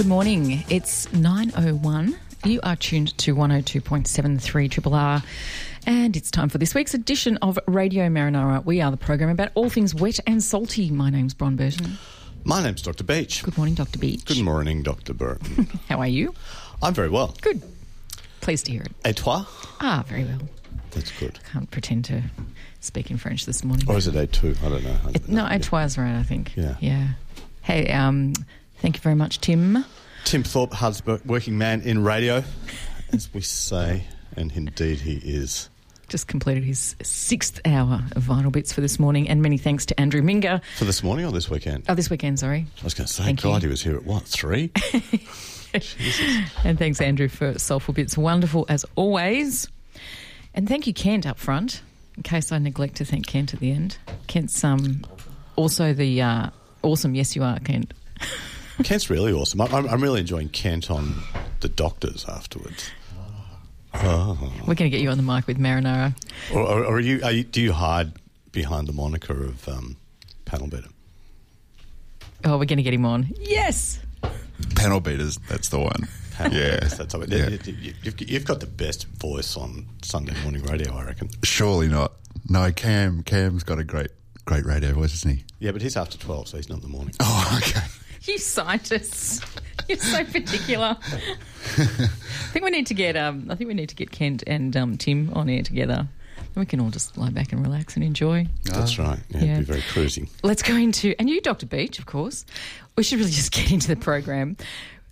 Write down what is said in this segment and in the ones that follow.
Good morning. It's 9.01. You are tuned to 102.73 Triple R. And it's time for this week's edition of Radio Marinara. We are the program about all things wet and salty. My name's Bron Burton. My name's Dr. Beach. Good morning, Dr. Beach. Good morning, Dr. Burton. How are you? I'm very well. Good. Pleased to hear it. Et toi? Ah, very well. That's good. I Can't pretend to speak in French this morning. Or is it et tu? I don't know. I It- no, et toi's right, I think. Yeah. Yeah. Hey, um, thank you very much, Tim. Tim Thorpe, hard working man in radio, as we say, and indeed he is. Just completed his sixth hour of Vinyl Bits for this morning. And many thanks to Andrew Minga. For this morning or this weekend? Oh, this weekend, sorry. I was going to say, Thank God, you. he was here at what, three? And thanks, Andrew, for Soulful Bits. Wonderful as always. And thank you, Kent, up front, in case I neglect to thank Kent at the end. Kent's um, also the uh, awesome Yes You Are, Kent. Kent's really awesome. I- I'm, I'm really enjoying Kent on the doctors afterwards. Oh. We're going to get you on the mic with Marinara. Or, or, or are you, are you, do you hide behind the moniker of um, panel beater? Oh, we're going to get him on. Yes! Panel beaters, that's the one. Panel yeah. beaters, that's how it- yeah. you- you- You've, you've got the best voice on Sunday morning radio, I reckon. Surely not. No, Cam. Cam's got a great, great radio voice, isn't he? Yeah, but he's after 12, so he's not in the morning. Oh, okay. You scientists. You're so particular. I think we need to get um, I think we need to get Kent and um, Tim on air together. Then we can all just lie back and relax and enjoy. That's right. Yeah, Yeah. it'd be very cruising. Let's go into and you, Dr. Beach, of course. We should really just get into the program.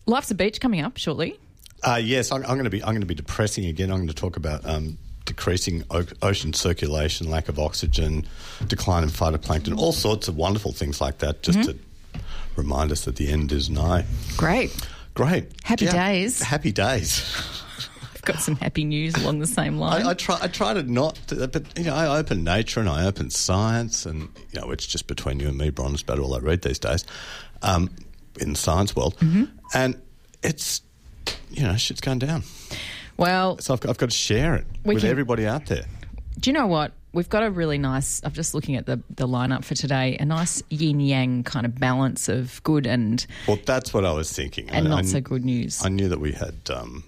Life's a Beach coming up shortly. Uh, yes, I'm, I'm going to be. I'm going to be depressing again. I'm going to talk about um, decreasing o- ocean circulation, lack of oxygen, decline in phytoplankton, all sorts of wonderful things like that. Just to remind us that the end is nigh. Great. Great. Happy days. Happy days. I've got some happy news along the same line. I, I try. I try to not, but you know, I open nature and I open science, and you know, it's just between you and me, Bron. It's about all I read these days um, in the science world, Mm-hmm. and it's you know, shit's going down. well, So I've got, I've got to share it with can- everybody out there. do you know what? We've got a really nice. I'm just looking at the the lineup for today. A nice yin yang kind of balance of good and Well, that's what I was thinking. and I, not I, so good news. I knew that we had um,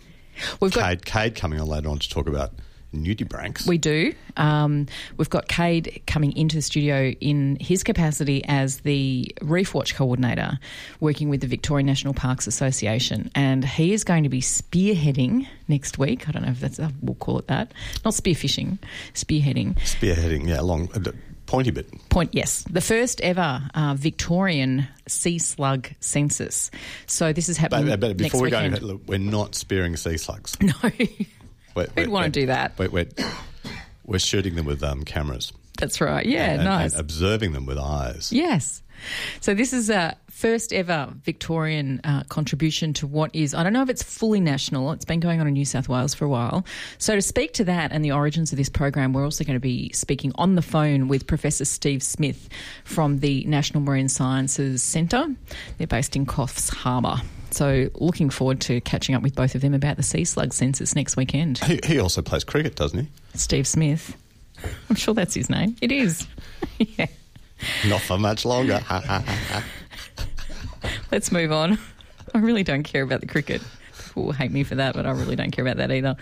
We've got Kade, Kade coming on later on to talk about nudibranchs. We do. Um, we've got Kade coming into the studio in his capacity as the Reef Watch coordinator, working with the Victorian National Parks Association, and he is going to be spearheading next week. I don't know if that's uh, we'll call it that. Not spearfishing, spearheading. Spearheading, yeah, long, uh, pointy bit. Point yes, the first ever uh, Victorian sea slug census. So this is happening But, but next before we go, we're not spearing sea slugs. no, We're, Who'd wanna do that? We're, we're, we're shooting them with um, cameras. That's right. Yeah, and, nice. and observing them with eyes. Yes. So this is a first ever Victorian uh, contribution to what is, I don't know if it's fully national, it's been going on in New South Wales for a while. So to speak to that and the origins of this program, we're also going to be speaking on the phone with Professor Steve Smith from the National Marine Sciences Centre. They're based in Coffs Harbour. So looking forward to catching up with both of them about the sea slug census next weekend. He, he also plays cricket, doesn't he? Steve Smith. I'm sure that's his name. It is. yeah. Not for much longer. Let's move on. I really don't care about the cricket. Will hate me for that, but I really don't care about that either.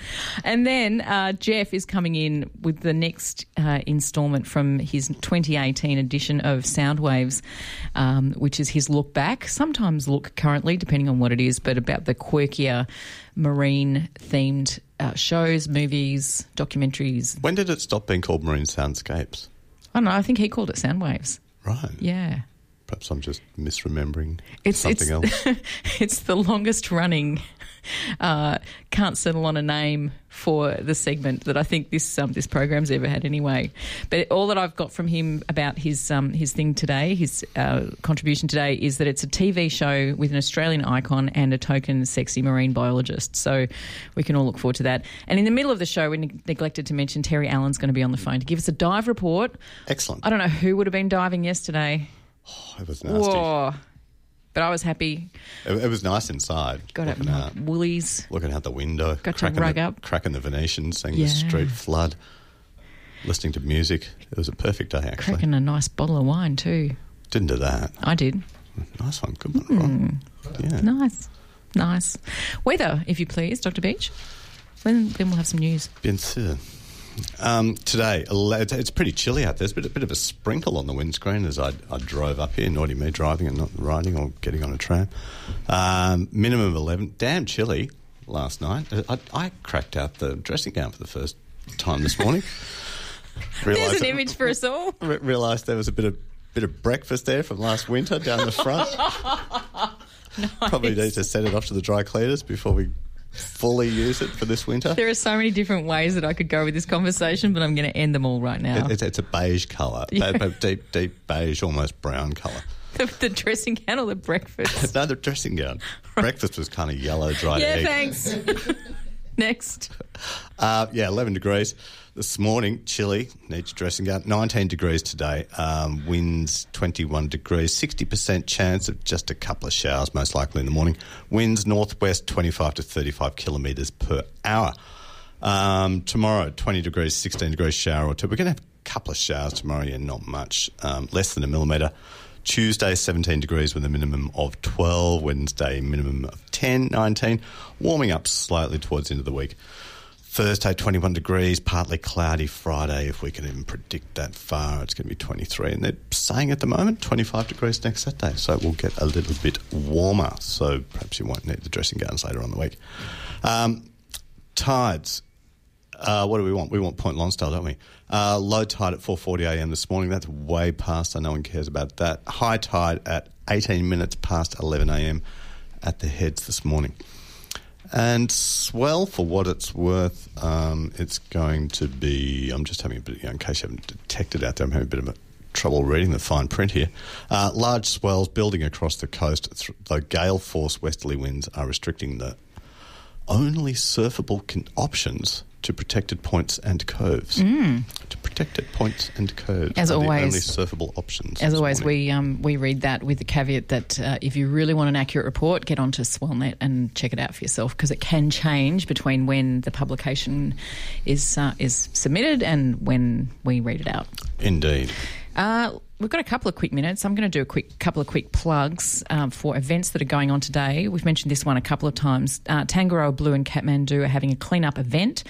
And then uh, Jeff is coming in with the next uh, instalment from his 2018 edition of Soundwaves, um, which is his look back, sometimes look currently, depending on what it is, but about the quirkier marine themed uh, shows, movies, documentaries. when did it stop being called Marine Soundscapes? I don't know. I think he called it Soundwaves. Right. Yeah. Perhaps I'm just misremembering It's something it's, else. it's the longest running. Uh, can't settle on a name for the segment that I think this um, this program's ever had anyway. But all that I've got from him about his um, his thing today, his uh, contribution today, is that it's a TV show with an Australian icon and a token sexy marine biologist. So we can all look forward to that. And in the middle of the show, we ne- neglected to mention Terry Allen's going to be on the phone to give us a dive report. Excellent. I don't know who would have been diving yesterday. Oh, it was nasty. Whoa. But I was happy. It, it was nice inside. Got it. out, Woolies. looking out the window. Got to cracking rug the, up. Cracking the Venetian, seeing Yeah. the street flood, listening to music. It was a perfect day, actually. Cracking a nice bottle of wine too. Didn't do that. I did. Nice one. Good one. Ron. Hmm. Yeah. Nice. Nice. Weather, if you please, Dr. Beach. When, then we'll have some news. Bien sûr. Um, today, it's- pretty chilly out there. There's a bit, of a sprinkle on the windscreen as I, I drove up here. Naughty me driving and not riding or getting on a tram. Um, minimum of 11. Damn chilly last night. I, I cracked out the dressing gown for the first time this morning. There's an image for us all. re- realised there was a bit of bit of breakfast there from last winter down the front. Probably need to send it off to the dry cleaners before we fully use it for this winter. There are so many different ways that I could go with this conversation, but I'm going to end them all right now. It, it's, it's a beige colour, Yeah. deep, deep beige, almost brown colour. the, the dressing gown or the breakfast? No, the dressing gown. Breakfast was kind of yellow, dried yeah, egg. thanks. Next. Uh, yeah, 11 degrees this morning, chilly, needs dressing gown. 19 degrees today, um, winds 21 degrees, 60% chance of just a couple of showers, most likely in the morning. Winds northwest 25 to 35 kilometres per hour. Um, tomorrow, 20 degrees, 16 degrees shower or two. We're going to have a couple of showers tomorrow, yeah, not much, um, less than a millimetre. Tuesday, 17 degrees with a minimum of 12. Wednesday, minimum of 10, 19. Warming up slightly towards the end of the week. Thursday, 21 degrees, partly cloudy. Friday, if we can even predict that far, it's going to be 23. And they're saying at the moment 25 degrees next Saturday. So it will get a little bit warmer. So perhaps you won't need the dressing gowns later on the week. Um, tides. Uh, what do we want? We want Point Lonsdale, don't we? Uh, low tide at 4:40 a.m. this morning. That's way past. I no one cares about that. High tide at 18 minutes past 11 a.m. at the heads this morning. And swell, for what it's worth, um, it's going to be. I'm just having a bit, in case you haven't detected out there, I'm having a bit of a trouble reading the fine print here. Uh, large swells building across the coast, th- though gale force westerly winds are restricting the only surfable con- options to protected points and coves. To protected points and coves. As always- The only surfable options. As always, morning. we um, we read that with the caveat that uh, if you really want an accurate report, get onto Swellnet and check it out for yourself because it can change between when the publication is uh, is submitted and when we read it out. Indeed. Uh, we've got a couple of quick minutes. I'm going to do a quick couple of quick plugs um, for events that are going on today. We've mentioned this one a couple of times. Uh, Tangaroa Blue and Kathmandu are having a clean-up event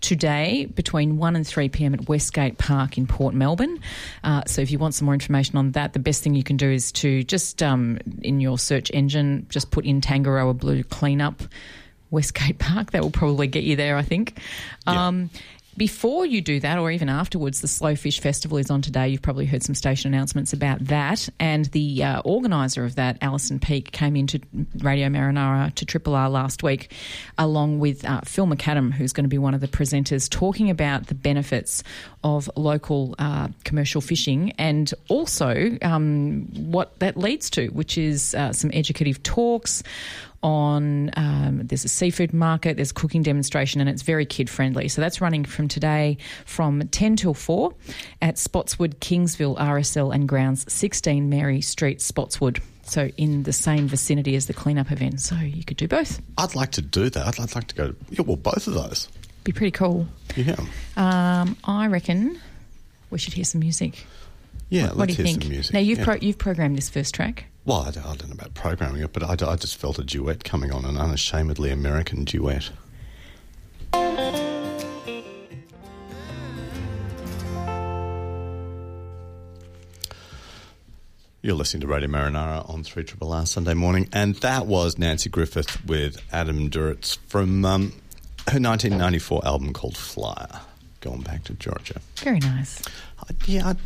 today between 1 and 3 p.m. at Westgate Park in Port Melbourne. Uh, so if you want some more information on that, the best thing you can do is to just um, in your search engine just put in Tangaroa Blue cleanup Westgate Park. That will probably get you there, I think. Um, before you do that, or even afterwards, the Slow Fish Festival is on today. You've probably heard some station announcements about that. And the uh, organiser of that, Alison Peake, came into Radio Marinara to Triple R last week, along with uh, Phil McAdam, who's going to be one of the presenters, talking about the benefits of local uh, commercial fishing and also um, what that leads to, which is uh, some educative talks on um, there's a seafood market, there's a cooking demonstration, and it's very kid friendly. So that's running from today from 10 till 4 at Spotswood, Kingsville, RSL and grounds 16 Mary Street, Spotswood. So in the same vicinity as the cleanup event. So you could do both. I'd like to do that. I'd, I'd like to go. Yeah, well, both of those. Be pretty cool. Yeah. Um, I reckon we should hear some music. Yeah, what, let's what do you hear think? some music. Now you've yeah. pro- you've programmed this first track. Well, I, don't- I don't know about programming it, but I, I just felt a duet coming on, an unashamedly American duet. You're listening to Radio Marinara on 3 Triple R Sunday morning, and that was Nanci Griffith with Adam Duritz from um, her 1994 album called Flyer, going back to Georgia. Very nice. I, yeah, I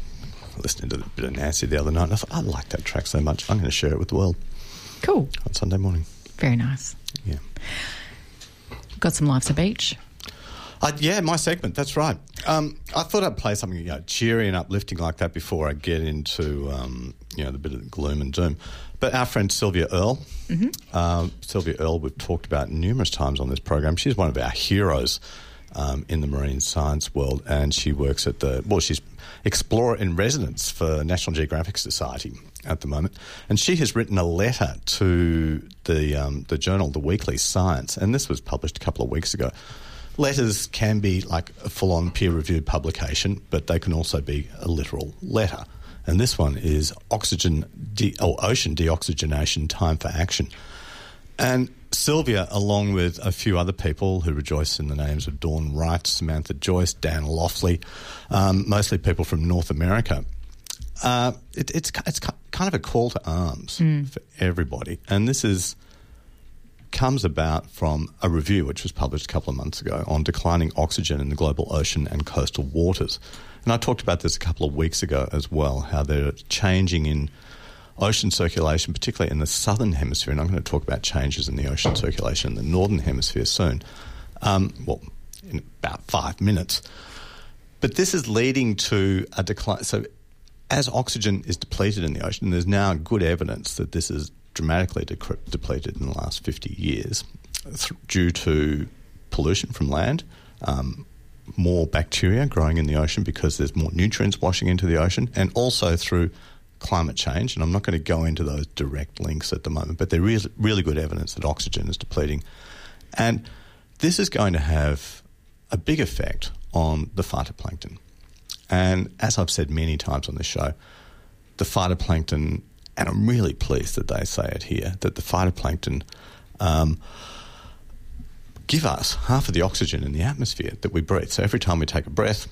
listened to a bit of Nancy the other night, and I thought, I like that track so much, I'm going to share it with the world Cool. on Sunday morning. Very nice. Yeah. Got some Life's a Beach. Uh, yeah, my segment. That's right. Um, I thought I'd play something you know, cheery and uplifting like that before I get into um, you know the bit of gloom and doom. But our friend Sylvia Earle, uh, Sylvia Earle, we've talked about numerous times on this program. She's one of our heroes um, in the marine science world, and she works at the well, she's explorer in residence for National Geographic Society at the moment, and she has written a letter to the um, the journal, the Weekly Science, and this was published a couple of weeks ago. Letters can be like a full on peer reviewed publication, but they can also be a literal letter. And this one is oxygen de- ocean deoxygenation time for action. And Sylvia, along with a few other people who rejoice in the names of Dawn Wright, Samantha Joyce, Dan Laffoley, um, mostly people from North America, uh, it, it's it's kind of a call to arms for everybody. And this is comes about from a review which was published a couple of months ago on declining oxygen in the global ocean and coastal waters. And I talked about this a couple of weeks ago as well, how they're changing in ocean circulation, particularly in the southern hemisphere. And I'm going to talk about changes in the ocean circulation in the northern hemisphere soon. Um, well, in about five minutes. But this is leading to a decline. So, as oxygen is depleted in the ocean, there's now good evidence that this is dramatically decre- depleted in the last 50 years due to pollution from land, um, more bacteria growing in the ocean because there's more nutrients washing into the ocean, and also through climate change. And I'm not going to go into those direct links at the moment, but there is really good evidence that oxygen is depleting. And this is going to have a big effect on the phytoplankton. And as I've said many times on this show, the phytoplankton, and I'm really pleased that they say it here, that the phytoplankton um, give us half of the oxygen in the atmosphere that we breathe. So every time we take a breath,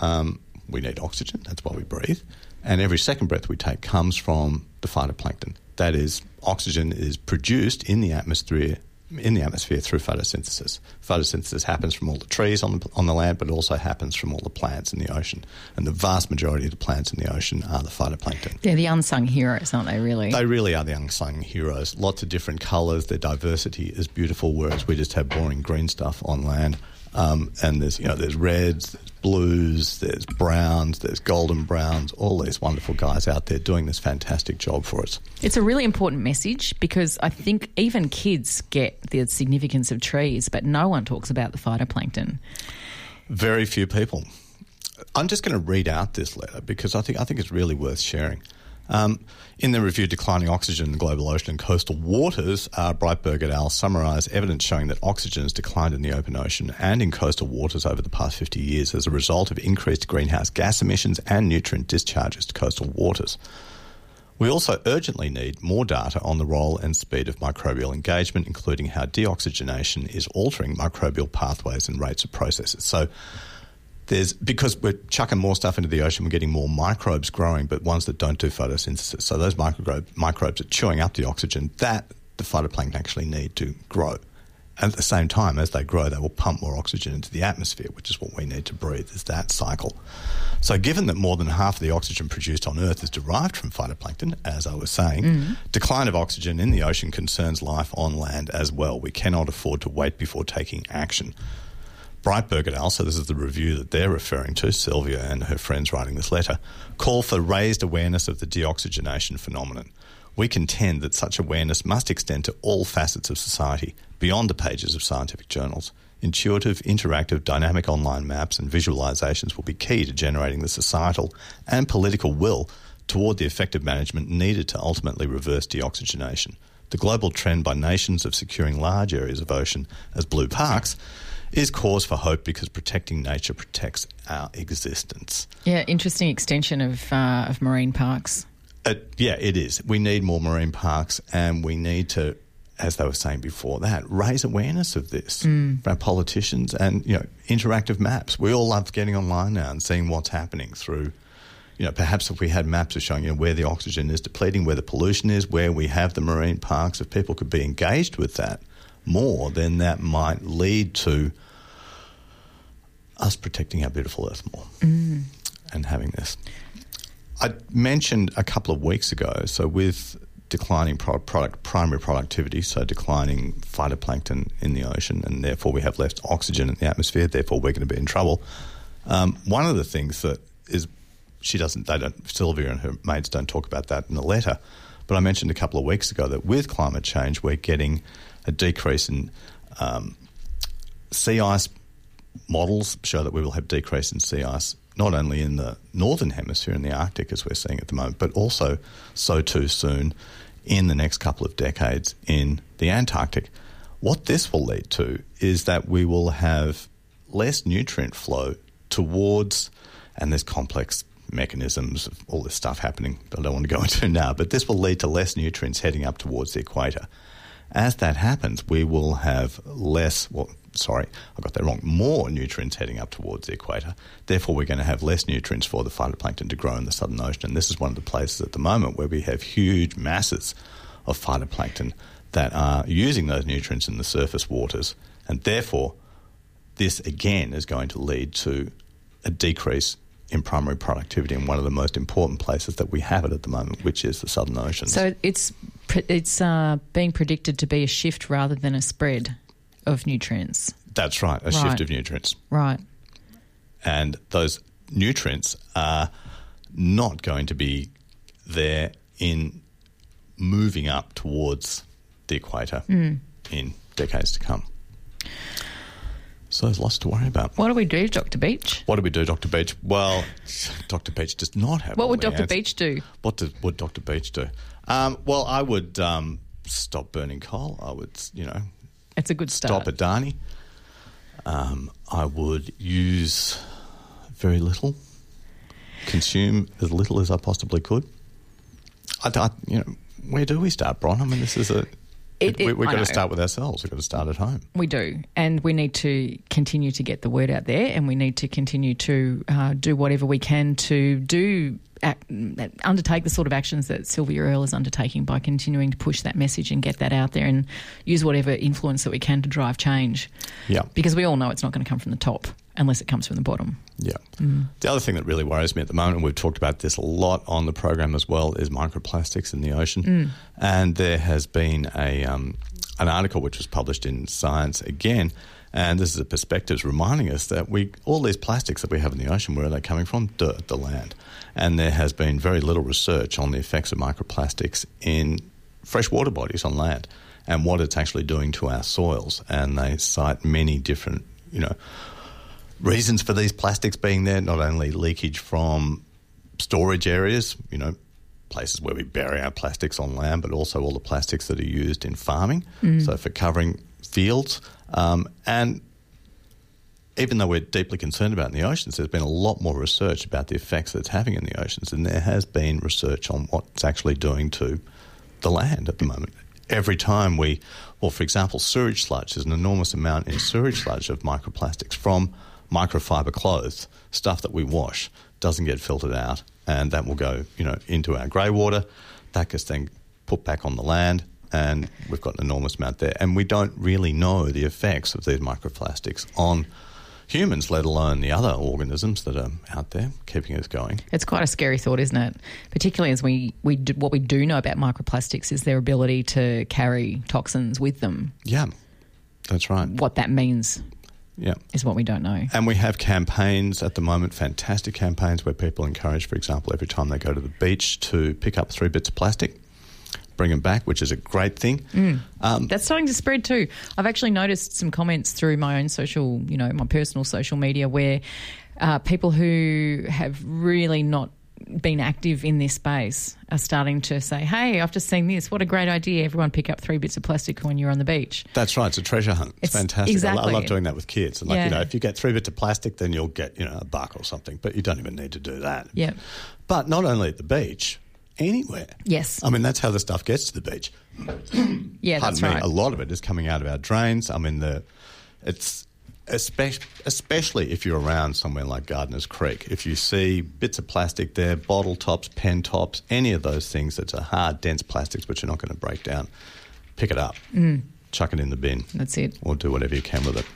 um, we need oxygen. That's why we breathe. And every second breath we take comes from the phytoplankton. That is, oxygen is produced in the atmosphere in the atmosphere through photosynthesis. Photosynthesis happens from all the trees on the, on the land, but it also happens from all the plants in the ocean. And the vast majority of the plants in the ocean are the phytoplankton. They're the unsung heroes, aren't they, really? They really are the unsung heroes. Lots of different colours. Their diversity is beautiful, whereas we just have boring green stuff on land. Um, and there's you know there's reds, there's blues, there's browns, there's golden browns. All these wonderful guys out there doing this fantastic job for us. It's a really important message because I think even kids get the significance of trees, but no one talks about the phytoplankton. Very few people. I'm just going to read out this letter because I think I think it's really worth sharing. Um, in the review Declining Oxygen in the Global Ocean and Coastal Waters, uh, Breitburg et al. summarise evidence showing that oxygen has declined in the open ocean and in coastal waters over the past 50 years as a result of increased greenhouse gas emissions and nutrient discharges to coastal waters. We also urgently need more data on the role and speed of microbial engagement, including how deoxygenation is altering microbial pathways and rates of processes. So, there's because we're chucking more stuff into the ocean, we're getting more microbes growing, but ones that don't do photosynthesis. So those microbe, microbes are chewing up the oxygen that the phytoplankton actually need to grow. at the same time, as they grow, they will pump more oxygen into the atmosphere, which is what we need to breathe, is that cycle. So, given that more than half of the oxygen produced on Earth is derived from phytoplankton, as I was saying, Mm-hmm. decline of oxygen in the ocean concerns life on land as well. We cannot afford to wait before taking action. Breitburg et al., so this is the review that they're referring to, Sylvia and her friends writing this letter, call for raised awareness of the deoxygenation phenomenon. We contend that such awareness must extend to all facets of society, beyond the pages of scientific journals. Intuitive, interactive, dynamic online maps and visualizations will be key to generating the societal and political will toward the effective management needed to ultimately reverse deoxygenation. The global trend by nations of securing large areas of ocean as blue parks is cause for hope because protecting nature protects our existence. Yeah, interesting extension of uh, of marine parks. Uh, yeah, it is. We need more marine parks, and we need to, as they were saying before that, raise awareness of this for our politicians and you know interactive maps. We all love getting online now and seeing what's happening through. You know, perhaps if we had maps of showing you know where the oxygen is depleting, where the pollution is, where we have the marine parks, if people could be engaged with that more, then that might lead to us protecting our beautiful Earth more and having this. I mentioned a couple of weeks ago, so with declining pro- product primary productivity, so declining phytoplankton in the ocean, and therefore we have less oxygen in the atmosphere, therefore we're going to be in trouble. Um, one of the things that is she doesn't they don't Sylvia and her mates don't talk about that in the letter, but I mentioned a couple of weeks ago that with climate change we're getting a decrease in um, sea ice models show that we will have decrease in sea ice not only in the northern hemisphere in the Arctic as we're seeing at the moment, but also so too soon in the next couple of decades in the Antarctic. What this will lead to is that we will have less nutrient flow towards, and there's complex mechanisms of all this stuff happening that I don't want to go into now, but this will lead to less nutrients heading up towards the equator. As that happens, we will have less, well, sorry, I got that wrong, more nutrients heading up towards the equator. Therefore, we're going to have less nutrients for the phytoplankton to grow in the Southern Ocean. And this is one of the places at the moment where we have huge masses of phytoplankton that are using those nutrients in the surface waters. And therefore, this again is going to lead to a decrease in primary productivity in one of the most important places that we have it at the moment, which is the Southern Ocean. So it's it's uh, being predicted to be a shift rather than a spread of nutrients. That's right, a Right. shift of nutrients. Right. and those nutrients are not going to be there in moving up towards the equator in decades to come. So there's lots to worry about. What do we do, Dr. Beach? What do we do, Dr. Beach? Well, Dr. Beach does not have. What would Dr. answers. Beach do? What does, would Dr. Beach do? Um, well, I would um, stop burning coal. I would, you know, It's a good start. stop Adani. Um, I would use very little, consume as little as I possibly could. I, I- you know, where do we start, Bron? I mean, this is a. It- we, it- we've got to start with ourselves. We've got to start at home. We do, and we need to continue to get the word out there, and we need to continue to uh, do whatever we can to do act, undertake the sort of actions that Sylvia Earle is undertaking by continuing to push that message and get that out there, and use whatever influence that we can to drive change. Yeah. because we all know it's not going to come from the top unless it comes from the bottom. Yeah. The other thing that really worries me at the moment, and we've talked about this a lot on the program as well, is microplastics in the ocean. And there has been a um, an article which was published in Science again, and this is a perspectives reminding us that we all these plastics that we have in the ocean, where are they coming from? Dirt, the land. And there has been very little research on the effects of microplastics in freshwater bodies on land and what it's actually doing to our soils. And they cite many different, you know, reasons for these plastics being there, not only leakage from storage areas, you know, places where we bury our plastics on land, but also all the plastics that are used in farming, so for covering fields. Um, and even though we're deeply concerned about in the oceans, there's been a lot more research about the effects that it's having in the oceans, and there has been research on what it's actually doing to the land at the moment. Every time we, well, for example, sewage sludge, there's an enormous amount in sewage sludge of microplastics from microfiber clothes, stuff that we wash, doesn't get filtered out, and that will go, you know, into our grey water. That gets then put back on the land, and we've got an enormous amount there. And we don't really know the effects of these microplastics on humans, let alone the other organisms that are out there keeping us going. It's quite a scary thought, isn't it? Particularly as we, we do, what we do know about microplastics is their ability to carry toxins with them. Yeah, that's right. What that means Yeah. is what we don't know. And we have campaigns at the moment, fantastic campaigns where people encourage, for example, every time they go to the beach to pick up three bits of plastic, bring them back, which is a great thing. Um, That's starting to spread too. I've actually noticed some comments through my own social, you know, my personal social media where uh, people who have really not been active in this space are starting to say, "Hey, I've just seen this. What a great idea! Everyone pick up three bits of plastic when you're on the beach." That's right. It's a treasure hunt. It's, It's- fantastic. I lo- I, love doing that with kids. And like, you know, if you get three bits of plastic, then you'll get, you know, a buck or something. But you don't even need to do that. Yeah. But not only at the beach, anywhere. Yes. I mean, that's how the stuff gets to the beach. Yeah, Pardon that's me. right. A lot of it is coming out of our drains. I mean, the it's especially, especially if you're around somewhere like Gardiners Creek. If you see bits of plastic there, bottle tops, pen tops, any of those things that's a hard, dense plastics which are not going to break down, pick it up, chuck it in the bin. Mm. That's it. Or do whatever you can with it.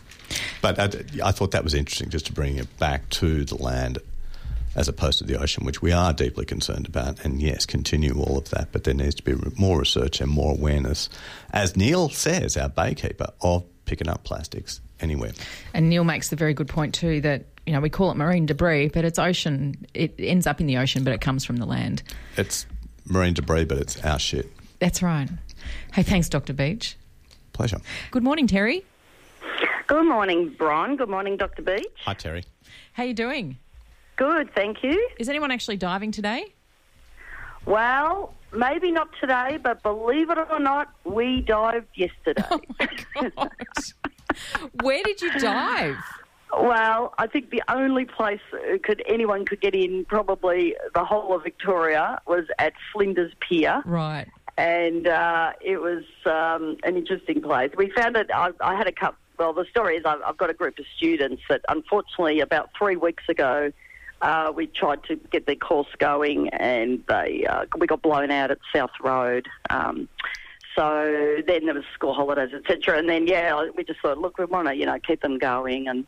But I, I thought that was interesting just to bring it back to the land as opposed to the ocean, which we are deeply concerned about. And yes, continue all of that, but there needs to be more research and more awareness, as Neil says, our baykeeper, of picking up plastics anywhere. And Neil makes the very good point too that you know we call it marine debris, but it's ocean. It ends up in the ocean, but it comes from the land. It's marine debris, but it's our shit. That's right. Hey, thanks, Dr. Beach. Pleasure. Good morning, Terry. Good morning, Brian. Good morning, Dr. Beach. Hi, Terry. How you doing? Good, thank you. Is anyone actually diving today? Well, maybe not today, but believe it or not, we dived yesterday. Oh, Gosh. Where did you dive? well, I think the only place could anyone could get in, probably the whole of Victoria, was at Flinders Pier. Right. and uh, it was um, an interesting place. We found it. I, I had a couple. Well, the story is I've, I've got a group of students that, unfortunately, about three weeks ago, uh, we tried to get their course going, and they uh, we got blown out at South Road. Um, so then there was school holidays, etc. And then yeah, we just thought, look, we want to you know keep them going and.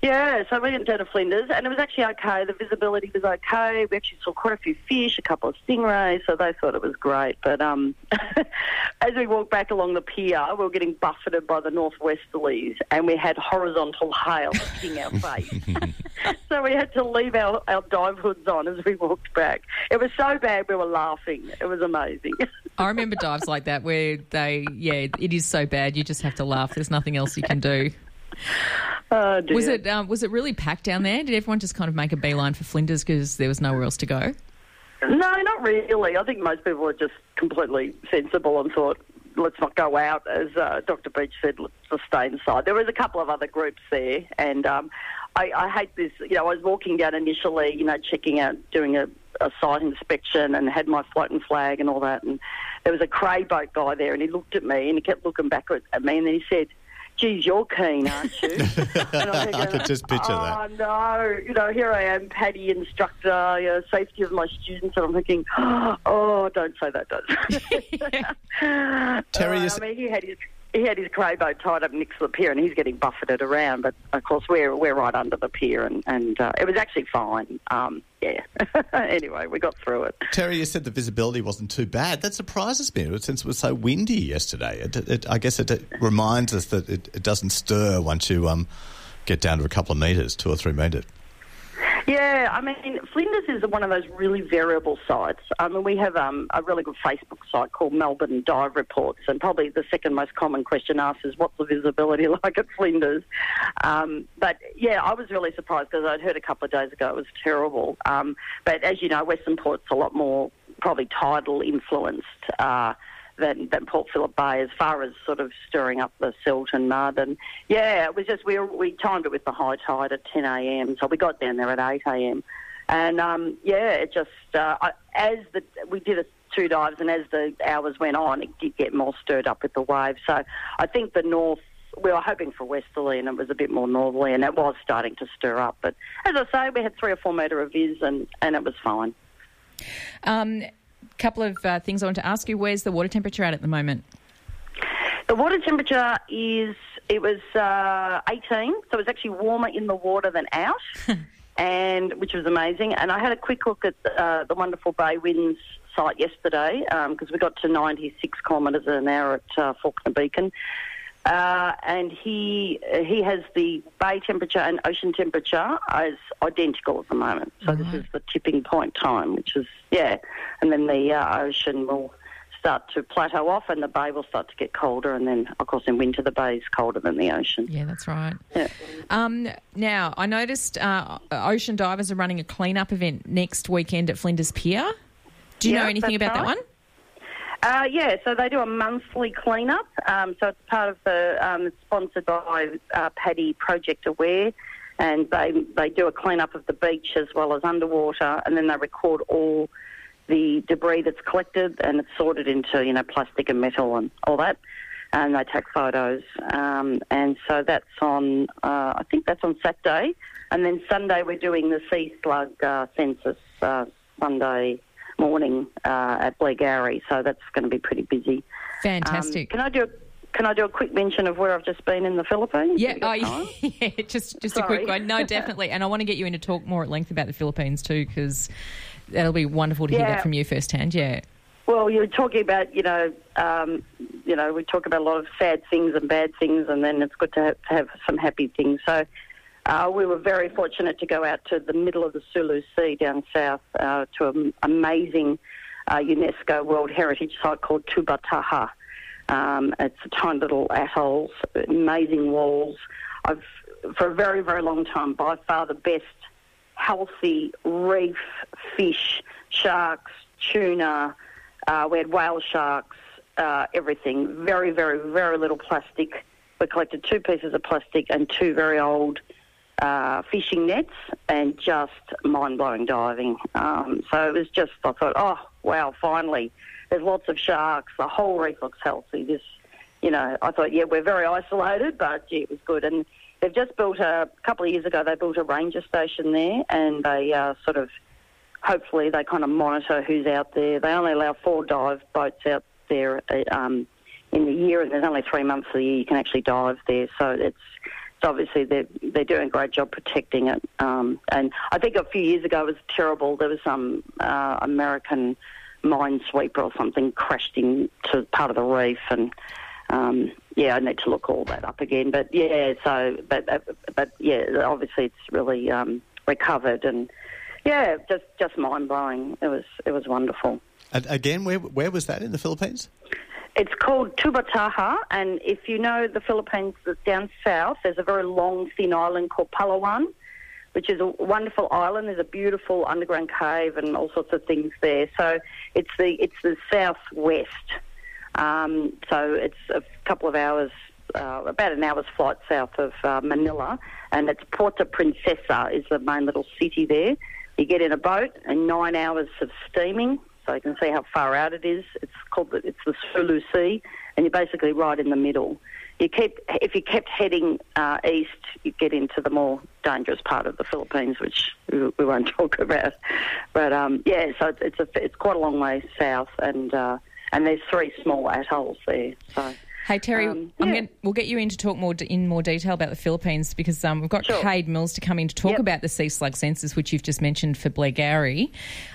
Yeah, so we went down to Flinders, and it was actually okay. The visibility was okay. We actually saw quite a few fish, a couple of stingrays, so they thought it was great. But um, as we walked back along the pier, we were getting buffeted by the northwesterlies, and we had horizontal hail hitting our face. so we had to leave our, our dive hoods on as we walked back. It was so bad we were laughing. It was amazing. I remember dives like that where they, yeah, it is so bad you just have to laugh. There's nothing else you can do. oh. Was it um, was it really packed down there? Did everyone just kind of make a beeline for Flinders because there was nowhere else to go? No, not really. I think most people were just completely sensible and thought, let's not go out, as uh, Dr. Beach said, let's just stay inside. There was a couple of other groups there, and um, I, I hate this. You know, I was walking down initially, you know, checking out, doing a, a site inspection, and had my floating flag and all that, and there was a cray boat guy there, and he looked at me, and he kept looking back at, me, and then he said, geez, you're keen, aren't you? And I'm I could just picture oh, that. no. You know, here I am, PADI instructor, you know, safety of my students, and I'm thinking, oh, don't say that, don't. Terry, Uh, is- I mean, he had his. He had his cray boat tied up next to the pier, and he's getting buffeted around. But of course, we're we're right under the pier, and and uh, it was actually fine. Um, yeah. anyway, we got through it. Terry, you said the visibility wasn't too bad. That surprises me since it was so windy yesterday. It, it, I guess it, it reminds us that it, doesn't stir once you um, get down to a couple of metres, two or three metres. Yeah, I mean, Flinders is one of those really variable sites. I mean, we have um, a really good Facebook site called Melbourne Dive Reports, and probably the second most common question asked is, "What's the visibility like at Flinders?" Um, but yeah, I was really surprised because I'd heard a couple of days ago it was terrible. Um, but as you know, Western Port's a lot more probably tidal influenced. Uh, than, than Port Phillip Bay as far as sort of stirring up the silt and mud. And yeah, it was just, we, we timed it with the high tide at 10 a.m. So we got down there at 8 a.m. And um, yeah, it just, uh, I, as the, we did a two dives and as the hours went on, it did get more stirred up with the waves. So I think the north, we were hoping for westerly and it was a bit more northerly and it was starting to stir up. But as I say, we had three or four metre of viz and, and it was fine. Um, couple of uh, things I want to ask you. Where's the water temperature at at the moment? The water temperature is it was uh, 18, so it was actually warmer in the water than out, and which was amazing. And I had a quick look at uh, the wonderful Bay Winds site yesterday because we got to 96 kilometres an hour at uh, Fawkner Beacon. Uh, and he he has the bay temperature and ocean temperature as identical at the moment. So this is the tipping point time, which is yeah, and then the uh, ocean will start to plateau off, and the bay will start to get colder, and then of course in winter the bay is colder than the ocean. Yeah, that's right. Yeah. Um, now, I noticed uh, Ocean Divers are running a cleanup event next weekend at Flinders Pier. Do you Yeah, know anything about that one? Uh, yeah, so they do a monthly cleanup. Um, so it's part of the um, sponsored by uh, PADI Project Aware, and they they do a cleanup of the beach as well as underwater, and then they record all the debris that's collected, and it's sorted into you know plastic and metal and all that, and they take photos. Um, and so that's on uh, I think that's on Saturday, and then Sunday we're doing the sea slug uh, census uh, Sunday morning uh, at Blairgowrie, so that's going to be pretty busy. Um, Fantastic. can I do a, can I do a quick mention of where I've just been in the Philippines? yeah, oh, yeah, just just a quick one. No, definitely. And I want to get you in to talk more at length about the Philippines too, because that'll be wonderful to hear that from you firsthand. Yeah. Well, you're talking about, you know, um, you know, we talk about a lot of sad things and bad things, and then it's good to have, to have some happy things. So uh, we were very fortunate to go out to the middle of the Sulu Sea down south uh, to an amazing uh, UNESCO World Heritage Site called Tubataha. Um, it's a tiny little atolls, amazing walls. I've, for a very, very long time, by far the best healthy reef, fish, sharks, tuna. Uh, we had whale sharks, uh, everything. Very, very, very little plastic. We collected two pieces of plastic and two very old uh, fishing nets, and just mind-blowing diving. Um, so it was just, I thought, oh wow, finally, there's lots of sharks. The whole reef looks healthy. This, you know, I thought, yeah, we're very isolated, but gee, it was good. And they've just built a, a couple of years ago. They built a ranger station there, and they uh, sort of hopefully they kind of monitor who's out there. They only allow four dive boats out there uh, um, in the year, and there's only three months of the year you can actually dive there. So it's, it's obviously they're they're doing a great job protecting it. Um, and I think a few years ago it was terrible. There was some uh, American minesweeper or something crashed into part of the reef and. Um, yeah, I need to look all that up again. But yeah, so but but, but yeah, obviously it's really um, recovered and yeah, just just mind blowing. It was it was wonderful. And again, where where was that in the Philippines? It's called Tubataha, and if you know the Philippines that's down south, there's a very long, thin island called Palawan, which is a wonderful island. There's a beautiful underground cave and all sorts of things there. So it's the it's the southwest. Um, so it's a couple of hours, uh, about an hour's flight south of uh, Manila, and it's Puerto Princesa is the main little city there. You get in a boat and nine hours of steaming, so you can see how far out it is. It's called the, it's the Sulu Sea, and you're basically right in the middle. You keep if you kept heading uh, east, you get into the more dangerous part of the Philippines, which we, we won't talk about. But um, yeah, so it's it's, a, it's quite a long way south, and uh, and there's three small atolls there. So Hey Terry, Um, I'm yeah. going we'll get you in to talk more in more detail about the Philippines because um, we've got Sure. Kade Mills to come in to talk Yep. about the sea slug census, which you've just mentioned for Blairgowrie.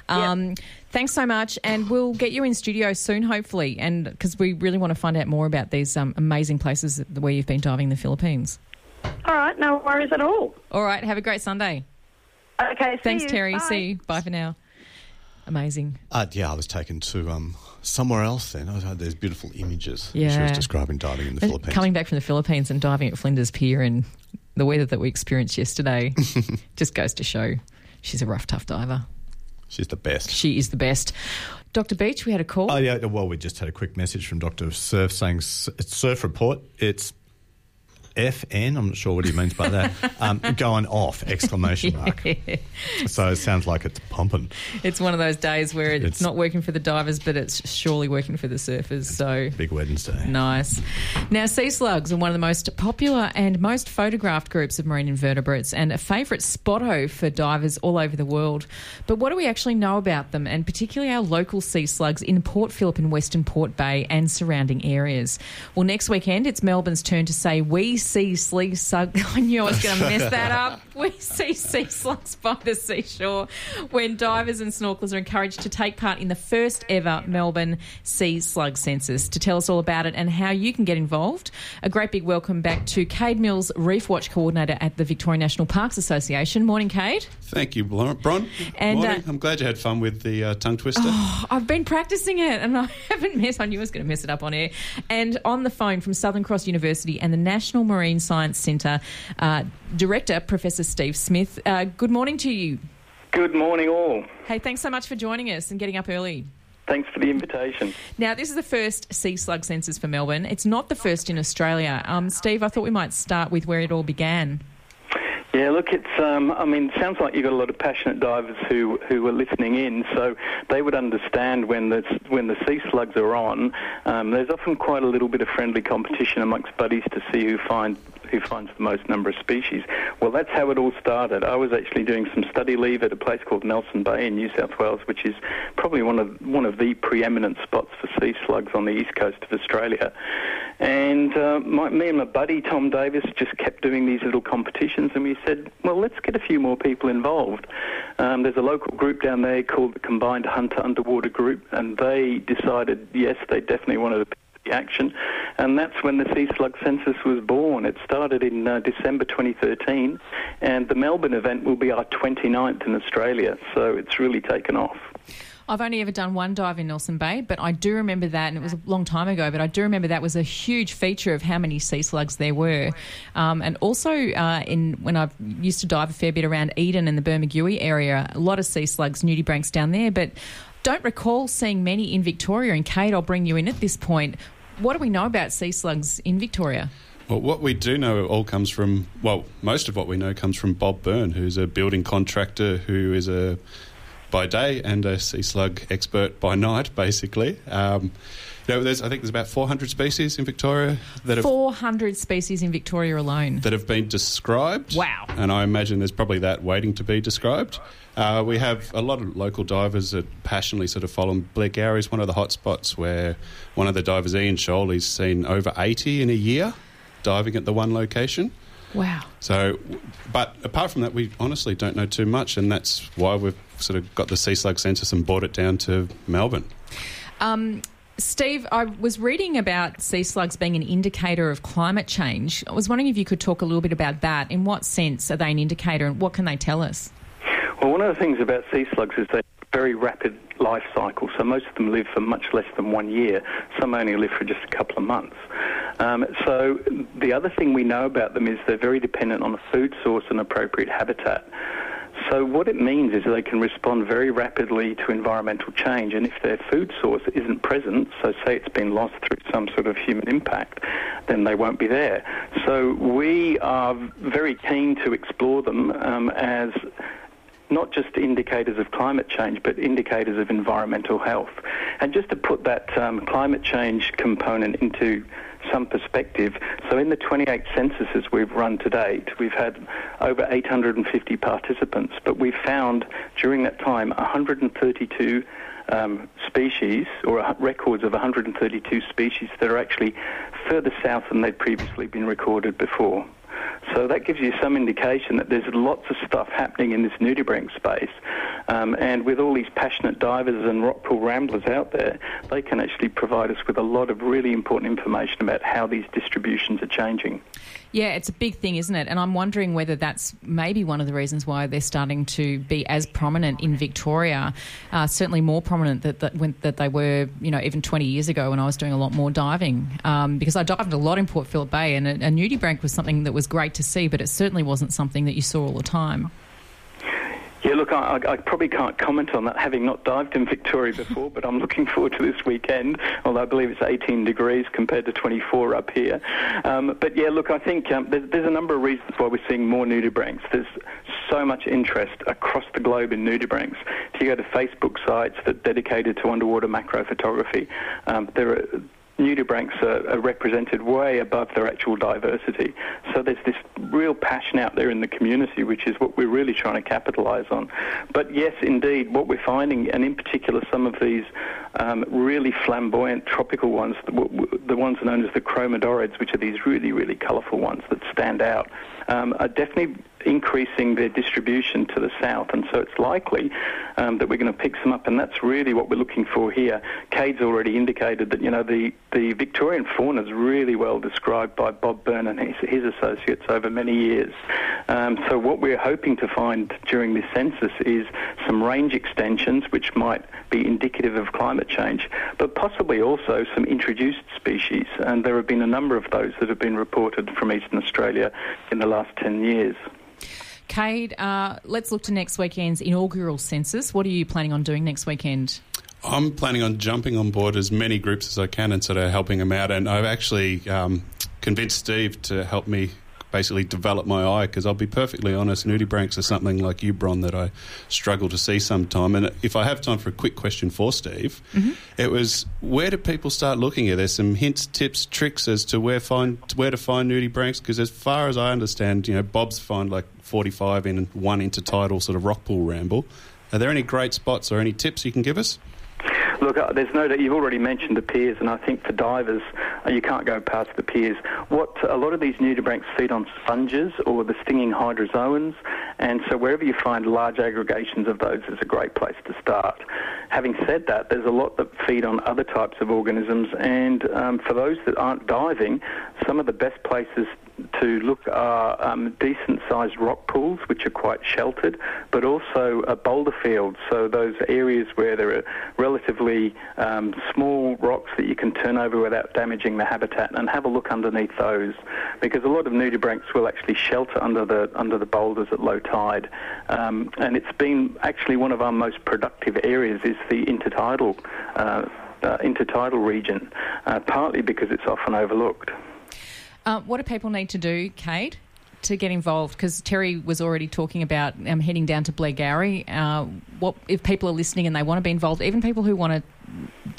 Um, Thanks so much, and we'll get you in studio soon, hopefully, and because we really want to find out more about these um, amazing places where you've been diving in the Philippines. all right, no worries at all. All right, have a great Sunday. Okay, see Thanks, you. Terry. Bye. See you. Bye for now. Amazing. Uh, yeah, I was taken to um, somewhere else then. Had these beautiful images. yeah. She was describing diving in the Philippines. Coming back from the Philippines and diving at Flinders Pier and the weather that we experienced yesterday just goes to show she's a rough, tough diver. She's the best. She is the best. Dr. Beach, we had a call. Oh yeah. Well, we just had a quick message from Doctor Surf saying it's surf report. It's FN. I'm not sure what he means by that. Um, going off! Exclamation mark. So it sounds like it's pumping. It's one of those days where it's, It's- not working for the divers, but it's surely working for the surfers. So Big Wednesday. Nice. Now, sea slugs are one of the most popular and most photographed groups of marine invertebrates and a favourite spotto for divers all over the world. But what do we actually know about them, and particularly our local sea slugs in Port Phillip and Western Port Bay and surrounding areas? Well, next weekend it's Melbourne's turn to say we see sea slug. I knew I was going to mess that up. We see sea slugs by the seashore when divers and snorkelers are encouraged to take part in the first ever Melbourne Sea Slug Census. To tell us all about it and how you can get involved, a great big welcome back to Kade Mills, Reef Watch Coordinator at the Victoria National Parks Association. Morning, Kade. Thank you, Bron. And, Morning. uh, I'm glad you had fun with the uh, tongue twister. I've been practicing it and I haven't messed. I knew I was going to mess it up on air. And on the phone from Southern Cross University and the National Marine Science Centre, uh, Director Professor Steve Smith. Uh, good morning to you. Good morning, all. Hey, thanks so much for joining us and getting up early. Thanks for the invitation. Now, this is the first sea slug census for Melbourne. It's not the first in Australia. Um, Steve, I thought we might start with where it all began. Yeah, look, it's. Um, I mean, it sounds like you've got a lot of passionate divers who who are listening in, so they would understand when the when the sea slugs are on. Um, there's often quite a little bit of friendly competition amongst buddies to see who find who finds the most number of species. Well, that's how it all started. I was actually doing some study leave at a place called Nelson Bay in New South Wales, which is probably one of one of the preeminent spots for sea slugs on the east coast of Australia. And uh, my, me and my buddy Tom Davis just kept doing these little competitions, and we said, well, let's get a few more people involved. Um, there's a local group down there called the Combined Hunter Underwater Group, and they decided, yes, they definitely wanted to the action, and that's when the sea slug census was born. It started in uh, December 2013, and the Melbourne event will be our 29th in Australia, so it's really taken off. I've only ever done one dive in Nelson Bay, but I do remember that, and it was a long time ago, but I do remember that was a huge feature of how many sea slugs there were. Um, and also, uh, in when I used to dive a fair bit around Eden and the Bermagui area, a lot of sea slugs, nudibranchs down there, but don't recall seeing many in Victoria. And Kade, I'll bring you in at this point. What do we know about sea slugs in Victoria? Well, what we do know all comes from, well, most of what we know comes from Bob Burn, who's a building contractor who is a by day and a sea slug expert by night, basically. Um, you know, there's, I think there's about 400 species in Victoria that have 400 species in Victoria alone. that have been described. Wow. And I imagine there's probably that waiting to be described. Uh, we have a lot of local divers that passionately sort of follow. them. Blairgowrie is one of the hot spots where one of the divers, Ian Scholl, he's seen over 80 in a year diving at the one location. Wow. So, but apart from that, we honestly don't know too much, and that's why we've sort of got the sea slug census and brought it down to Melbourne. Um, Steve, I was reading about sea slugs being an indicator of climate change. I was wondering if you could talk a little bit about that. In what sense are they an indicator, and what can they tell us? Well, one of the things about sea slugs is they have a very rapid life cycle. So most of them live for much less than one year. Some only live for just a couple of months. Um, so the other thing we know about them is they're very dependent on a food source and appropriate habitat. So what it means is they can respond very rapidly to environmental change, and if their food source isn't present, so say it's been lost through some sort of human impact, then they won't be there. So we are very keen to explore them um, as not just indicators of climate change, but indicators of environmental health. And just to put that um, climate change component into some perspective, so in the 28 censuses we've run to date, we've had over 850 participants, but we've found during that time 132 um, species, or records of 132 species that are actually further south than they'd previously been recorded before. So that gives you some indication that there's lots of stuff happening in this nudibranch space. Um, and with all these passionate divers and rock pool ramblers out there, they can actually provide us with a lot of really important information about how these distributions are changing. Yeah, it's a big thing, isn't it? And I'm wondering whether that's maybe one of the reasons why they're starting to be as prominent in Victoria. Uh, certainly more prominent that that, when, that they were, you know, even 20 years ago when I was doing a lot more diving. Um, because I dived a lot in Port Phillip Bay, and a, a nudibranch was something that was great to see, but it certainly wasn't something that you saw all the time. Yeah, look, I, I probably can't comment on that, having not dived in Victoria before, but I'm looking forward to this weekend, although I believe it's 18 degrees compared to 24 up here. Um, but yeah, look, I think um, there's, there's, a number of reasons why we're seeing more nudibranchs. There's so much interest across the globe in nudibranchs. If you go to Facebook sites that are dedicated to underwater macro photography, um, there are nudibranchs are, are, represented way above their actual diversity. So there's this real passion out there in the community, which is what we're really trying to capitalise on. But yes, indeed, what we're finding, and in particular some of these um, really flamboyant tropical ones, the, ones known as the chromodorids, which are these really, really colourful ones that stand out, um, are definitely increasing their distribution to the south, and so it's likely um, that we're going to pick some up, and that's really what we're looking for here. Kade's already indicated that you know the, the Victorian fauna is really well described by Bob Burn and his, his associates over many years. Um, so what we're hoping to find during this census is some range extensions, which might be indicative of climate change, but possibly also some introduced species, and there have been a number of those that have been reported from eastern Australia in the last 10 years. Kade, uh, let's look to next weekend's inaugural census. What are you planning on doing next weekend? I'm planning on jumping on board as many groups as I can and sort of helping them out. And I've actually um, convinced Steve to help me basically develop my eye because I'll be perfectly honest, nudibranchs are something like you, Bron, that I struggle to see sometime. And if I have time for a quick question for Steve, mm-hmm. it was where do people start looking at? There's some hints, tips, tricks as to where find where to find nudibranchs because as far as I understand, you know, Bob's find like 45 in one intertidal sort of rock pool ramble. Are there any great spots or any tips you can give us? Look, uh, there's no doubt you've already mentioned the piers, and I think for divers, uh, you can't go past the piers. What a lot of these nudibranchs feed on sponges or the stinging hydrozoans, and so wherever you find large aggregations of those is a great place to start. Having said that, there's a lot that feed on other types of organisms, and um, for those that aren't diving, some of the best places to look are um, decent sized rock pools, which are quite sheltered, but also a boulder fields, so those areas where there are relatively um, small rocks that you can turn over without damaging the habitat, and have a look underneath those, because a lot of nudibranchs will actually shelter under the under the boulders at low tide, um, and it's been actually one of our most productive areas is the intertidal. Uh, uh, intertidal region, uh, partly because it's often overlooked. Uh, what do people need to do, Kade? to get involved? Because Terry was already talking about um, heading down to Blairgowrie. Uh, what if people are listening and they want to be involved? Even people who want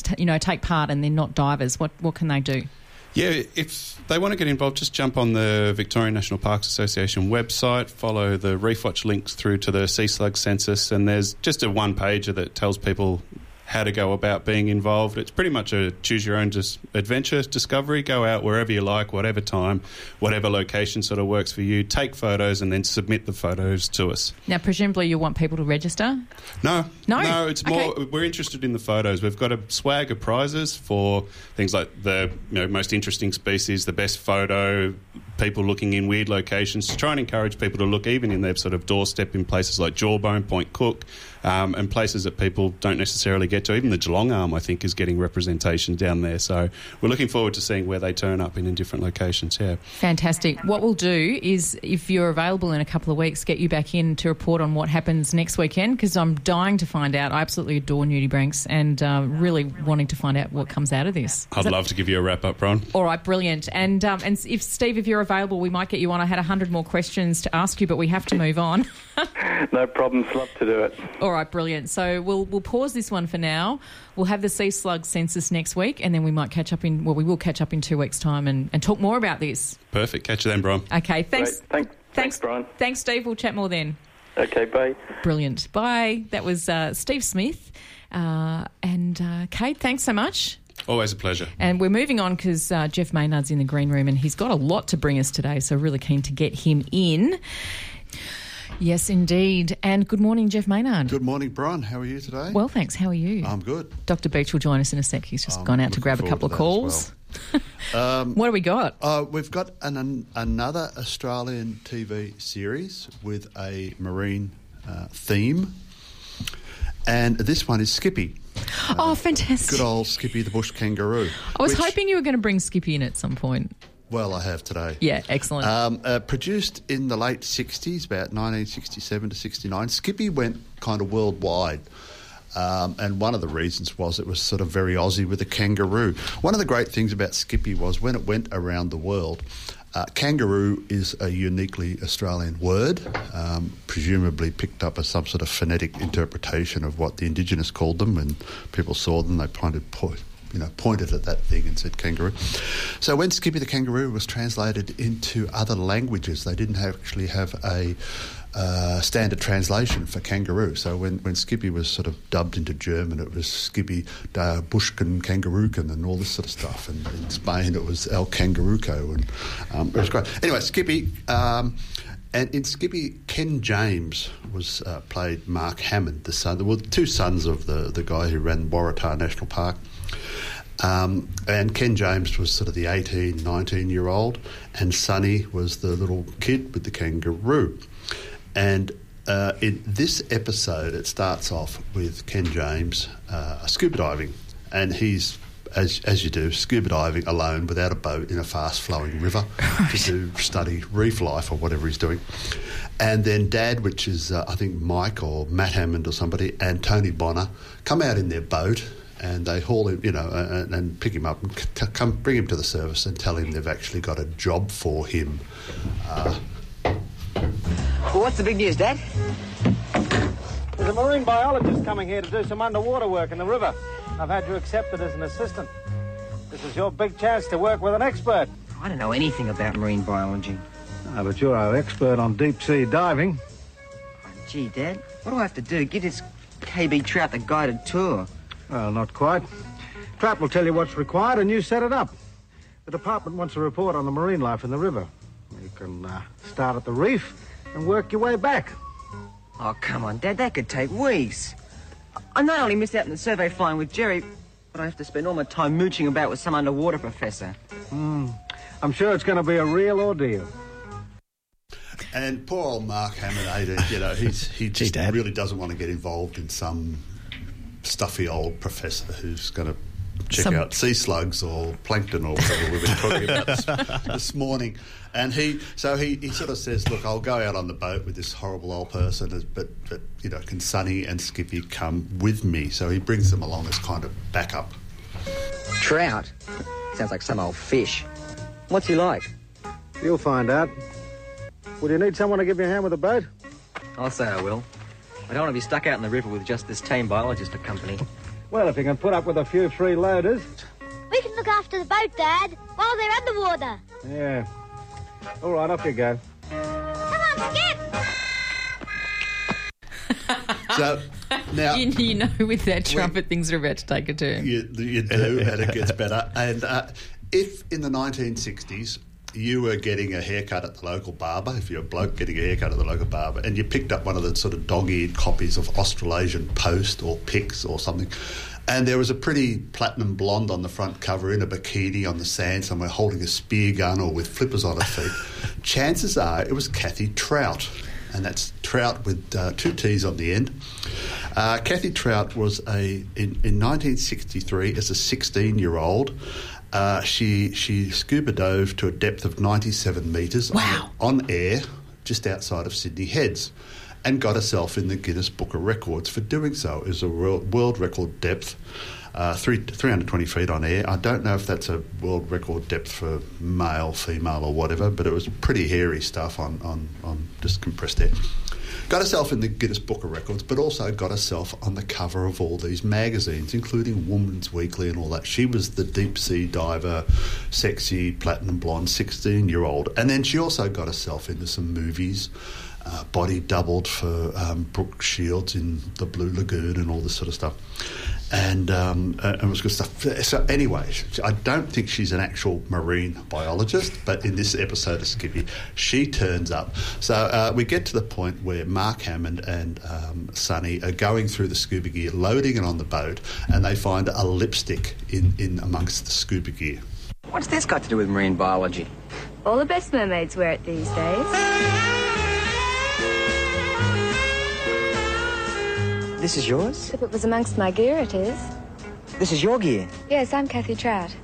to, you know, take part and they're not divers. What what can they do? Yeah, if they want to get involved, just jump on the Victorian National Parks Association website, follow the Reef Watch links through to the sea slug census, and there's just a one pager that tells people how to go about being involved. It's pretty much a choose your own dis- adventure discovery. Go out wherever you like, whatever time, whatever location sort of works for you. Take photos and then submit the photos to us. Now, presumably, you want people to register? No, no, no. It's more okay. we're interested in the photos. We've got a swag of prizes for things like the you know, most interesting species, the best photo, people looking in weird locations. To try and encourage people to look even in their sort of doorstep in places like Jawbone, Point Cook um, and places that people don't necessarily get to. Even the Geelong Arm, I think, is getting representation down there. So we're looking forward to seeing where they turn up in, in different locations. Yeah, fantastic. What we'll do is, if you're available in a couple of weeks, get you back in to report on what happens next weekend because I'm dying to find out. I absolutely adore Nudie nudibranchs and uh, really wanting to find out what comes out of this. I'd love to give you a wrap up, Bron. All right, brilliant. And um, and if Steve, if you're available, we might get you on. I had hundred more questions to ask you, but we have to move on. no problems. Love to do it. All right, brilliant. So we'll we'll pause this one for now. We'll have the sea slug census next week, and then we might catch up in well, we will catch up in two weeks' time and, and talk more about this. Perfect. Catch you then, Bron. Okay. Thanks. Thanks, thanks, thanks, Brian. Thanks, Steve. We'll chat more then. Okay. Bye. Brilliant. Bye. That was uh, Steve Smith uh, and uh, Kade. Thanks so much. Always a pleasure. And we're moving on because uh, Jeff Maynard's in the green room and he's got a lot to bring us today, so really keen to get him in. Yes, indeed. And good morning, Jeff Maynard. Good morning, Brian. How are you today? Well, thanks. How are you? I'm good. Dr. Beach will join us in a sec. He's just I'm gone out to grab a couple of calls. Well. um, what do we got? Uh, we've got an, an, another Australian TV series with a marine uh, theme, and this one is Skippy. oh, fantastic! Good old Skippy the bush kangaroo. I was which, hoping you were going to bring Skippy in at some point. Well, I have today. Yeah, excellent. Um, uh, produced in the late 60s, about 1967 to 69, Skippy went kind of worldwide. Um, and one of the reasons was it was sort of very Aussie with a kangaroo. One of the great things about Skippy was when it went around the world, uh, kangaroo is a uniquely Australian word, um, presumably picked up as some sort of phonetic interpretation of what the Indigenous called them. When people saw them, they pointed, po- you know, pointed at that thing and said kangaroo. So when Skippy the kangaroo was translated into other languages, they didn't actually have a uh, standard translation for kangaroo. So when, when Skippy was sort of dubbed into German, it was Skippy da Bushkin Kangarooken and all this sort of stuff. And in Spain, it was El Kangarooco. And um, it was great. Anyway, Skippy. Um, and in Skippy, Ken James was uh, played Mark Hammond, the son, well, two sons of the, the guy who ran Waratah National Park. Um, and Ken James was sort of the 18, 19 year old, and Sonny was the little kid with the kangaroo. And uh, in this episode, it starts off with Ken James uh, scuba diving, and he's as, as you do, scuba diving alone without a boat in a fast flowing river to study reef life or whatever he's doing. And then Dad, which is uh, I think Mike or Matt Hammond or somebody, and Tony Bonner come out in their boat and they haul him, you know, and, and pick him up and c- come bring him to the service and tell him they've actually got a job for him. Uh, Well, what's the big news, Dad? There's a marine biologist coming here to do some underwater work in the river. I've had you accepted as an assistant. This is your big chance to work with an expert. I don't know anything about marine biology. Ah, but you're our expert on deep sea diving. Gee, Dad, what do I have to do? Give this KB Trout the guided tour. Well, not quite. Trap will tell you what's required and you set it up. The department wants a report on the marine life in the river. You can uh, start at the reef and work your way back. Oh, come on, Dad, that could take weeks. I not only missed out on the survey flying with Jerry, but I have to spend all my time mooching about with some underwater professor. Hmm. I'm sure it's going to be a real ordeal. And poor old Mark Hammond, you know, he's, he just Dad. really doesn't want to get involved in some stuffy old professor who's going to check Some- out sea slugs or plankton or whatever we've been talking about this, this morning. And he, so he, he sort of says, look, I'll go out on the boat with this horrible old person, uh, but, but you know, can Sonny and Skippy come with me? So he brings them along as kind of backup. Trout? Sounds like some old fish. What's he like? You'll find out. Will you need someone to give you a hand with the boat? I'll say I will. I don't want to be stuck out in the river with just this tame biologist to company. Well, if you can put up with a few free loaders. We can look after the boat, Dad, while they're underwater. Yeah. All right, off you go. Come on, Skip! So now you, you know, with that trumpet, things are about to take a turn. You, you do, and it gets better. And uh, if in the 1960s you were getting a haircut at the local barber, if you're a bloke getting a haircut at the local barber, and you picked up one of the sort of dog-eared copies of Australasian Post or Pix or something, and there was a pretty platinum blonde on the front cover in a bikini on the sand somewhere holding a spear gun or with flippers on her feet, chances are it was Kathy Troutt. And that's Troutt with uh, two T's on the end. Uh, Kathy Troutt was a in, in 1963 as a 16 year old. Uh, she she scuba dove to a depth of 97 metres Wow. on, on air just outside of Sydney Heads and got herself in the Guinness Book of Records for doing so. It was a world, world record depth, uh, three, 320 feet on air. I don't know if that's a world record depth for male, female, or whatever, but it was pretty hairy stuff on, on, on just compressed air. Got herself in the Guinness Book of Records, but also got herself on the cover of all these magazines, including Woman's Weekly and all that. She was the deep sea diver, sexy, platinum blonde, 16 year old. And then she also got herself into some movies. Uh, body doubled for um, Brooke Shields in The Blue Lagoon and all this sort of stuff. And, um, uh, and it was good stuff. So, anyway, I don't think she's an actual marine biologist, but in this episode of Skippy, she turns up. So, uh, we get to the point where Mark Hammond and um, Sonny are going through the scuba gear, loading it on the boat, and they find a lipstick in, in amongst the scuba gear. What's this got to do with marine biology? All the best mermaids wear it these days. This is yours? If it was amongst my gear, it is. This is your gear. Yes, I'm Kathy Troutt.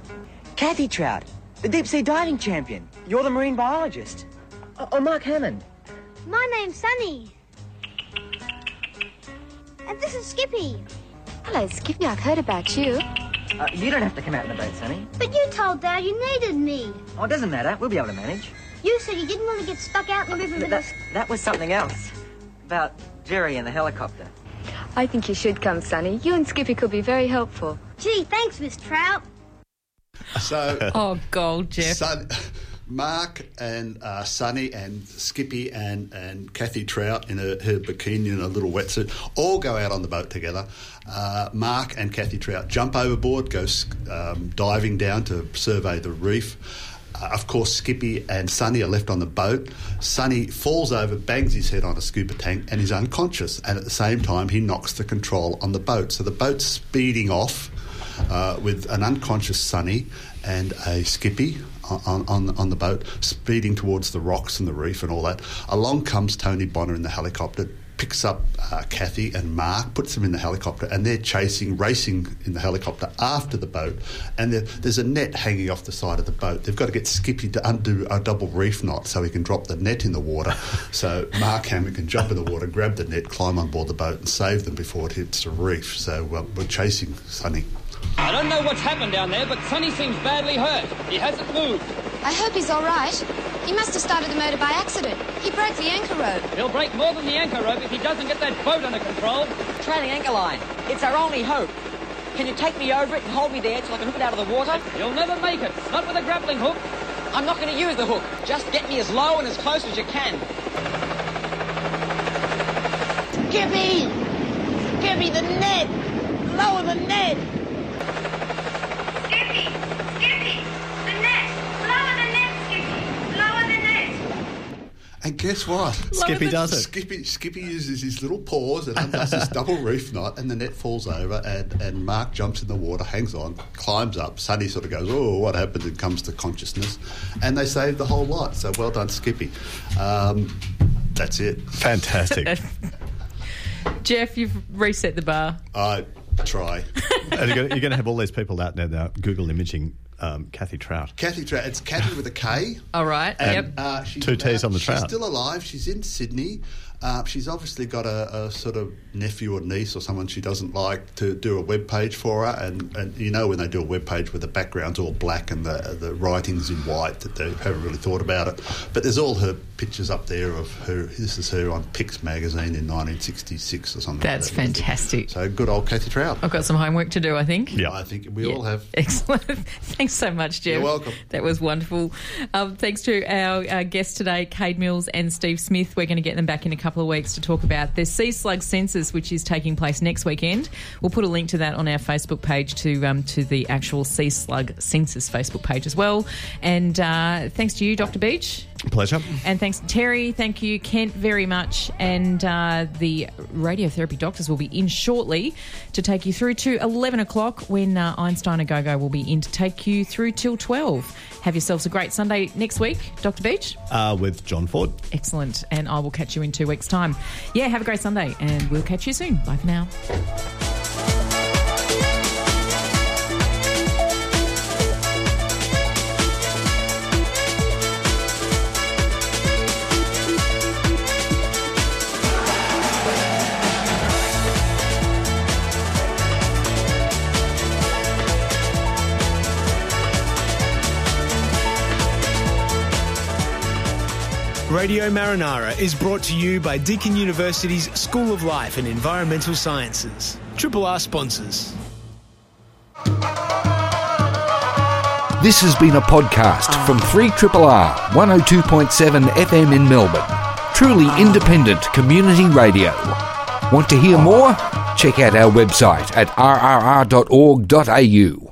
Kathy Troutt. The deep sea diving champion. You're the marine biologist. Oh, oh Mark Hammond. My name's Sonny. And this is Skippy. Hello, Skippy. I've heard about you. Uh, you don't have to come out in the boat, Sonny. But you told Dad you needed me. Oh, it doesn't matter. We'll be able to manage. You said you didn't want to get stuck out in the river with That, us. that was something else. About Jerry and the helicopter. I think you should come, Sonny. You and Skippy could be very helpful. Gee, thanks, Miss Trout. So, Oh, gold, Jeff. Son, Mark and uh, Sonny and Skippy and, and Kathy Troutt in her, her bikini and a little wetsuit all go out on the boat together. Uh, Mark and Kathy Troutt jump overboard, go um, diving down to survey the reef. Uh, of course, Skippy and Sonny are left on the boat. Sonny falls over, bangs his head on a scuba tank, and is unconscious. And at the same time, he knocks the control on the boat. So the boat's speeding off uh, with an unconscious Sonny and a Skippy on, on, on the boat, speeding towards the rocks and the reef and all that. Along comes Tony Bonner in the helicopter, picks up uh, Kathy and Mark, puts them in the helicopter, and they're chasing, racing in the helicopter after the boat. And there's a net hanging off the side of the boat. They've got to get Skippy to undo a double reef knot so he can drop the net in the water. so Mark Hammond can jump in the water, grab the net, climb on board the boat, and save them before it hits the reef. So uh, we're chasing Sonny. I don't know what's happened down there, but Sonny seems badly hurt. He hasn't moved. I hope he's all right. He must have started the motor by accident. He broke the anchor rope. He'll break more than the anchor rope if he doesn't get that boat under control. Trailing anchor line. It's our only hope. Can you take me over it and hold me there till I can hook it out of the water? You'll never make it. Not with a grappling hook. I'm not going to use the hook. Just get me as low and as close as you can. Skippy! Skippy, the net! Lower the net! Skippy! Skippy! The net! Lower the net, Skippy! Lower the net! And guess what? Skippy does it. Skippy, Skippy uses his little paws and undoes this double reef knot, and the net falls over, and, and Mark jumps in the water, hangs on, climbs up. Sonny sort of goes, "Oh, what happened?" and comes to consciousness, and they saved the whole lot. So well done, Skippy. Um, that's it. Fantastic. Jeff, you've reset the bar. I try. and you're going to have all these people out there now Google imaging um, Kathy Troutt. Kathy Troutt. It's Kathy with a K. All right. And, yep. uh, she's Two Ts on the she's trout. She's still alive. She's in Sydney. Uh, she's obviously got a, a sort of nephew or niece or someone she doesn't like to do a web page for her. And, and you know when they do a web page where the background's all black and the the writing's in white that they haven't really thought about it. But there's all her pictures up there of her. This is her on Pix magazine in 1966 or something. That's like that. fantastic. So good old Kathy Troutt. I've got some homework to do, I think. Yeah, I think we all have. Excellent. Thanks so much, Jeff. You're welcome. That was wonderful. Um, thanks to our, uh guests today, Kade Mills and Steve Smith. We're going to get them back in a couple of weeks to talk about the sea slug census, which is taking place next weekend. We'll put a link to that on our Facebook page to um, to the actual sea slug census Facebook page as well. And uh, thanks to you, Dr. Beach. Pleasure. And thanks Terry. Thank you, Kent, very much. And uh, the radiotherapy doctors will be in shortly to take you through to 11 o'clock when uh, Einstein A Go-Go will be in to take you through till 12. Have yourselves a great Sunday next week, Dr. Beach. Uh, with John Ford. Excellent. And I will catch you in two weeks' time. Yeah, have a great Sunday and we'll catch you soon. Bye for now. Radio Marinara is brought to you by Deakin University's School of Life and Environmental Sciences. Triple R sponsors. This has been a podcast from 3RRR 102.7 FM in Melbourne. Truly independent community radio. Want to hear more? Check out our website at rrr.org.au.